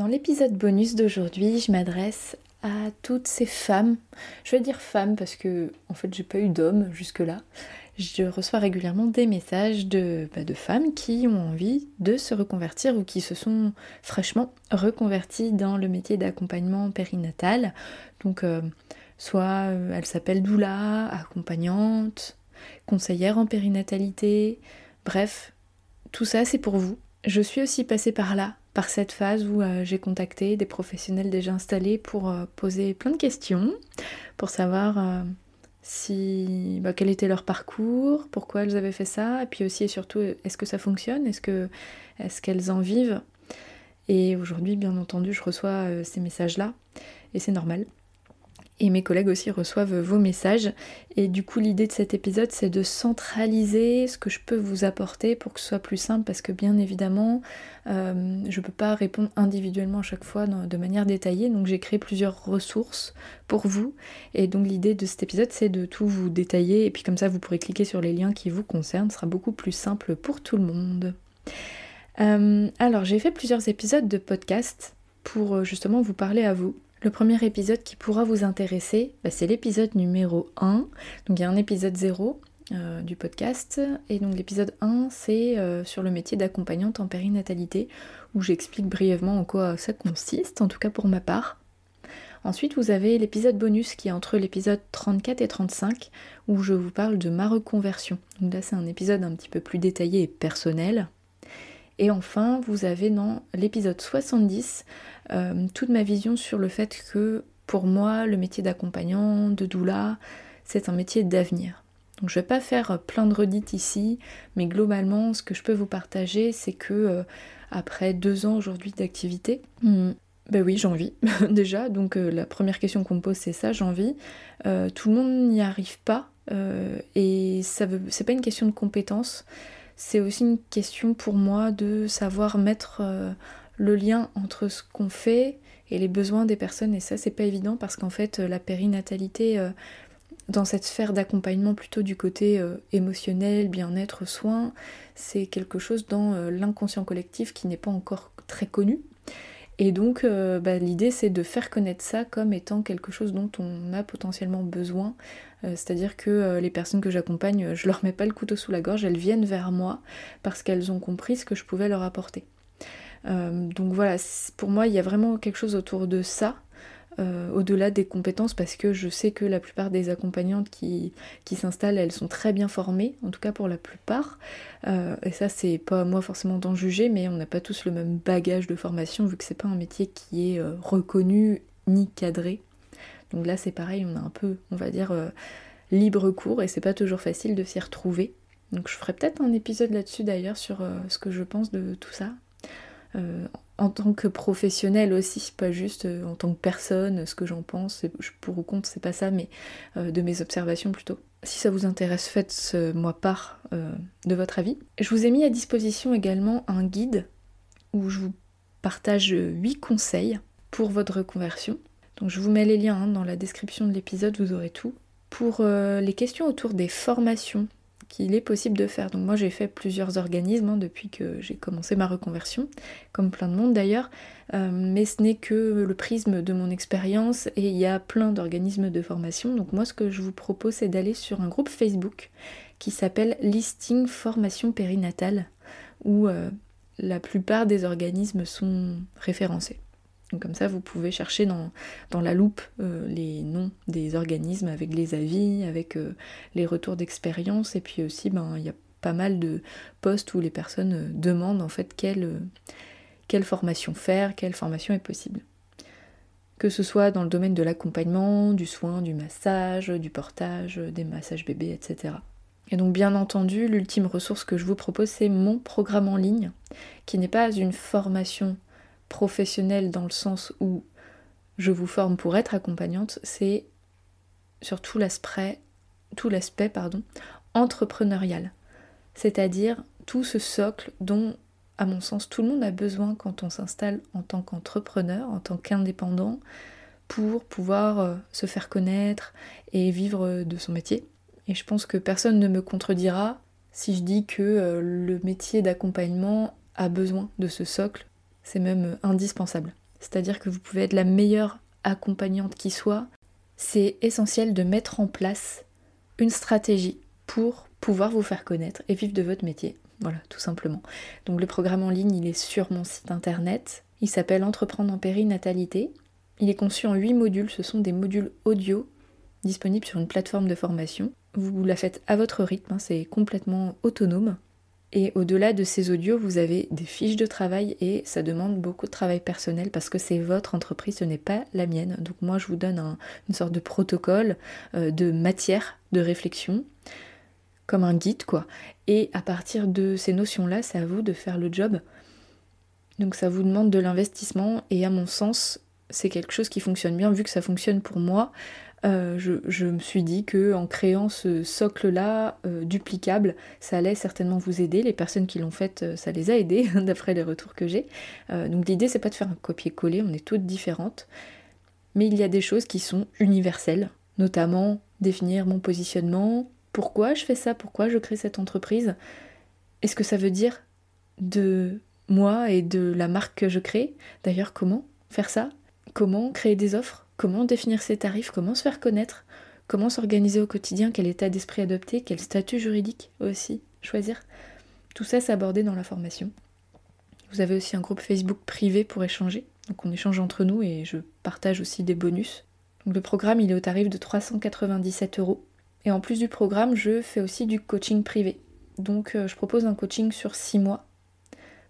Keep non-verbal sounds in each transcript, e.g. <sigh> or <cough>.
Dans l'épisode bonus d'aujourd'hui, je m'adresse à toutes ces femmes. Je vais dire femmes parce que en fait j'ai pas eu d'hommes jusque-là. Je reçois régulièrement des messages de, bah, de, femmes qui ont envie de se reconvertir ou qui se sont fraîchement reconverties dans le métier d'accompagnement périnatal. Donc euh, soit euh, elles s'appellent doula, accompagnante, conseillère en périnatalité, bref, tout ça c'est pour vous. Je suis aussi passée par là par cette phase où euh, j'ai contacté des professionnels déjà installés pour euh, poser plein de questions, pour savoir euh, si bah, quel était leur parcours, pourquoi elles avaient fait ça, et puis aussi et surtout est-ce que ça fonctionne, est-ce est-ce qu'elles en vivent. Et aujourd'hui, bien entendu, je reçois ces messages-là, et c'est normal et mes collègues aussi reçoivent vos messages. Et du coup, l'idée de cet épisode, c'est de centraliser ce que je peux vous apporter pour que ce soit plus simple, parce que bien évidemment, euh, je ne peux pas répondre individuellement à chaque fois de manière détaillée. Donc j'ai créé plusieurs ressources pour vous. Et donc l'idée de cet épisode, c'est de tout vous détailler. Et puis comme ça, vous pourrez cliquer sur les liens qui vous concernent. Ce sera beaucoup plus simple pour tout le monde. Euh, alors j'ai fait plusieurs épisodes de podcast pour euh, justement vous parler à vous. Le premier épisode qui pourra vous intéresser, bah, c'est l'épisode numéro 1. Donc il y a un épisode 0 euh, du podcast. Et donc l'épisode 1, c'est euh, sur le métier d'accompagnante en périnatalité, où j'explique brièvement en quoi ça consiste, en tout cas pour ma part. Ensuite, vous avez l'épisode bonus qui est entre l'épisode 34 et 35, où je vous parle de ma reconversion. Donc là, c'est un épisode un petit peu plus détaillé et personnel. Et enfin, vous avez dans l'épisode 70 euh, toute ma vision sur le fait que pour moi, le métier d'accompagnant, de doula, c'est un métier d'avenir. Donc je vais pas faire plein de redites ici, mais globalement, ce que je peux vous partager, c'est que euh, après deux ans aujourd'hui d'activité, hmm, ben oui, j'ai envie <laughs> déjà. Donc euh, la première question qu'on me pose, c'est ça, j'ai envie. tout le monde n'y arrive pas, et ça veut, c'est pas une question de compétence c'est aussi une question pour moi de savoir mettre euh, le lien entre ce qu'on fait et les besoins des personnes. Et ça, c'est pas évident parce qu'en fait, la périnatalité, euh, dans cette sphère d'accompagnement plutôt du côté euh, émotionnel, bien-être, soin, c'est quelque chose dans l'inconscient collectif qui n'est pas encore très connu. Et donc bah, l'idée c'est de faire connaître ça comme étant quelque chose dont on a potentiellement besoin euh, c'est-à-dire que euh, les personnes que j'accompagne, je leur mets pas le couteau sous la gorge, elles viennent vers moi parce qu'elles ont compris ce que je pouvais leur apporter. Euh, donc voilà, pour moi, il y a vraiment quelque chose autour de ça. Au-delà des compétences parce que je sais que la plupart des accompagnantes qui, s'installent, elles sont très bien formées, en tout cas pour la plupart. et ça, c'est pas moi forcément d'en juger, mais on n'a pas tous le même bagage de formation vu que c'est pas un métier qui est reconnu ni cadré. Donc là c'est pareil, on a un peu, on va dire, euh, libre cours et c'est pas toujours facile de s'y retrouver. Donc je ferai peut-être un épisode là-dessus d'ailleurs sur euh, ce que je pense de tout ça. Euh, en tant que professionnel aussi, pas juste en tant que personne, ce que j'en pense, pour ou contre, c'est pas ça, mais de mes observations plutôt. Si ça vous intéresse, faites-moi part de votre avis. Je vous ai mis à disposition également un guide où je vous partage 8 conseils pour votre reconversion. Donc je vous mets les liens hein, dans la description de l'épisode, vous aurez tout. Pour euh, les questions autour des formations qu'il est possible de faire. Donc moi j'ai fait plusieurs organismes hein, depuis que j'ai commencé ma reconversion, comme plein de monde d'ailleurs, euh, mais ce n'est que le prisme de mon expérience et il y a plein d'organismes de formation. Donc moi ce que je vous propose c'est d'aller sur un groupe Facebook qui s'appelle Listing Formation Périnatale, où euh, la plupart des organismes sont référencés. Comme ça, vous pouvez chercher dans, la loupe euh, les noms des organismes avec les avis, avec euh, les retours d'expérience, et puis aussi, ben, il y a pas mal de postes où les personnes euh, demandent en fait quelle formation faire, quelle formation est possible. Que ce soit dans le domaine de l'accompagnement, du soin, du massage, du portage, des massages bébés, etc. Et donc bien entendu, l'ultime ressource que je vous propose, c'est mon programme en ligne, qui n'est pas une formation professionnel dans le sens où je vous forme pour être accompagnante, c'est surtout l'aspect, tout l'aspect pardon, entrepreneurial. C'est-à-dire tout ce socle dont, à mon sens, tout le monde a besoin quand on s'installe en tant qu'entrepreneur, en tant qu'indépendant, pour pouvoir euh, se faire connaître et vivre de son métier. Et je pense que personne ne me contredira si je dis que euh, le métier d'accompagnement a besoin de ce socle c'est même indispensable. c'est-à-dire que vous pouvez être la meilleure accompagnante qui soit, c'est essentiel de mettre en place une stratégie pour pouvoir vous faire connaître et vivre de votre métier. Voilà, tout simplement. Donc le programme en ligne, il est sur mon site internet. Il s'appelle Entreprendre en périnatalité. Il est conçu en 8 modules. Ce sont des modules audio disponibles sur une plateforme de formation. Vous la faites à votre rythme, hein, c'est complètement autonome. Et au-delà de ces audios, vous avez des fiches de travail et ça demande beaucoup de travail personnel parce que c'est votre entreprise, ce n'est pas la mienne. Donc moi, je vous donne une sorte de protocole, euh, de matière de réflexion, comme un guide, quoi. Et à partir de ces notions-là, c'est à vous de faire le job. Donc ça vous demande de l'investissement et à mon sens, c'est quelque chose qui fonctionne bien vu que ça fonctionne pour moi. Euh, je, me suis dit que en créant ce socle-là euh, duplicable, ça allait certainement vous aider. Les personnes qui l'ont fait, euh, ça les a aidés, <laughs> d'après les retours que j'ai. donc l'idée, c'est pas de faire un copier-coller, on est toutes différentes. Mais il y a des choses qui sont universelles, notamment définir mon positionnement, pourquoi je fais ça, pourquoi je crée cette entreprise, est-ce que ça veut dire de moi et de la marque que je crée? D'ailleurs, comment faire ça? Comment créer des offres? Comment définir ses tarifs, comment se faire connaître, comment s'organiser au quotidien, quel état d'esprit adopter, quel statut juridique aussi choisir? Tout ça, c'est dans la formation. Vous avez aussi un groupe Facebook privé pour échanger, donc on échange entre nous et je partage aussi des bonus. Le programme, il est au tarif de 397 euros. Et en plus du programme, je fais aussi du coaching privé. Donc euh, je propose un coaching sur 6 mois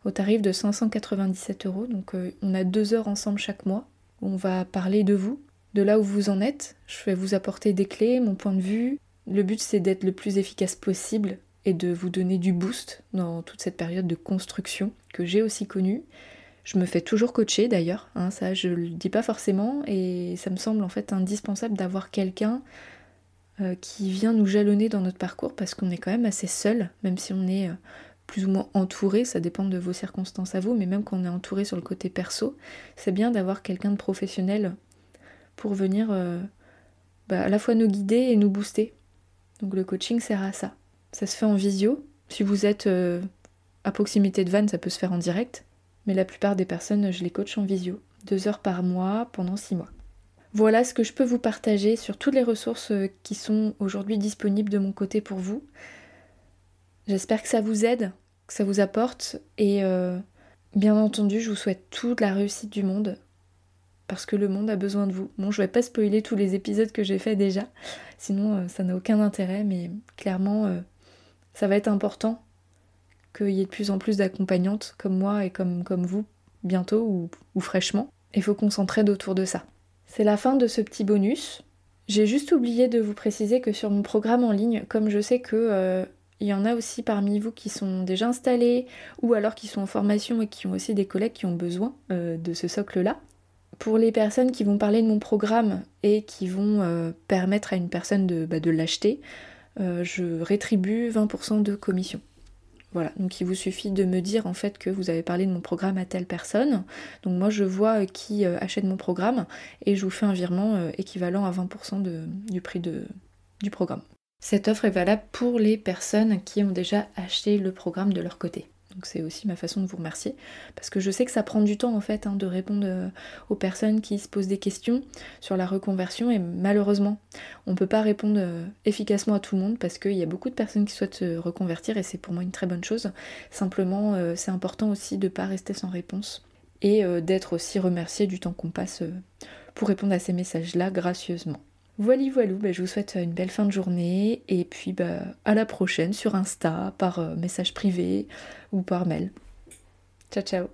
au tarif de 597 euros. Donc euh, on a deux heures ensemble chaque mois on va parler de vous, de là où vous en êtes. Je vais vous apporter des clés, mon point de vue. Le but c'est d'être le plus efficace possible et de vous donner du boost dans toute cette période de construction que j'ai aussi connue. Je me fais toujours coacher d'ailleurs, hein, ça je le dis pas forcément et ça me semble en fait indispensable d'avoir quelqu'un euh, qui vient nous jalonner dans notre parcours parce qu'on est quand même assez seul, même si on est euh, plus ou moins entouré, ça dépend de vos circonstances à vous, mais même quand on est entouré sur le côté perso, c'est bien d'avoir quelqu'un de professionnel pour venir euh, bah, à la fois nous guider et nous booster. Donc le coaching sert à ça. Ça se fait en visio. Si vous êtes euh, à proximité de Vannes, ça peut se faire en direct. Mais la plupart des personnes, je les coach en visio. Deux heures par mois pendant six mois. Voilà ce que je peux vous partager sur toutes les ressources euh, qui sont aujourd'hui disponibles de mon côté pour vous. J'espère que ça vous aide, que ça vous apporte et euh, bien entendu, je vous souhaite toute la réussite du monde parce que le monde a besoin de vous. Bon, je vais pas spoiler tous les épisodes que j'ai fait déjà, sinon euh, ça n'a aucun intérêt, mais clairement, euh, ça va être important qu'il y ait de plus en plus d'accompagnantes comme moi et comme, comme vous bientôt ou, ou fraîchement. Il faut qu'on s'entraide autour de ça. C'est la fin de ce petit bonus. J'ai juste oublié de vous préciser que sur mon programme en ligne, comme je sais que il y en a aussi parmi vous qui sont déjà installés ou alors qui sont en formation et qui ont aussi des collègues qui ont besoin euh, de ce socle-là. Pour les personnes qui vont parler de mon programme et qui vont euh, permettre à une personne de, bah, l'acheter, euh, je rétribue 20% de commission. Voilà, donc il vous suffit de me dire en fait que vous avez parlé de mon programme à telle personne. Donc moi je vois qui achète mon programme et je vous fais un virement équivalent à 20% du prix du programme. Cette offre est valable pour les personnes qui ont déjà acheté le programme de leur côté. Donc c'est aussi ma façon de vous remercier parce que je sais que ça prend du temps en fait hein, de répondre euh, aux personnes qui se posent des questions sur la reconversion et malheureusement on ne peut pas répondre euh, efficacement à tout le monde parce qu'il y a beaucoup de personnes qui souhaitent se reconvertir et c'est pour moi une très bonne chose. Simplement euh, c'est important aussi de ne pas rester sans réponse et d'être aussi remercié du temps qu'on passe pour répondre à ces messages là gracieusement. Voilà, voilà, bah, je vous souhaite une belle fin de journée et puis bah, à la prochaine sur Insta, par euh, message privé ou par mail. Ciao, ciao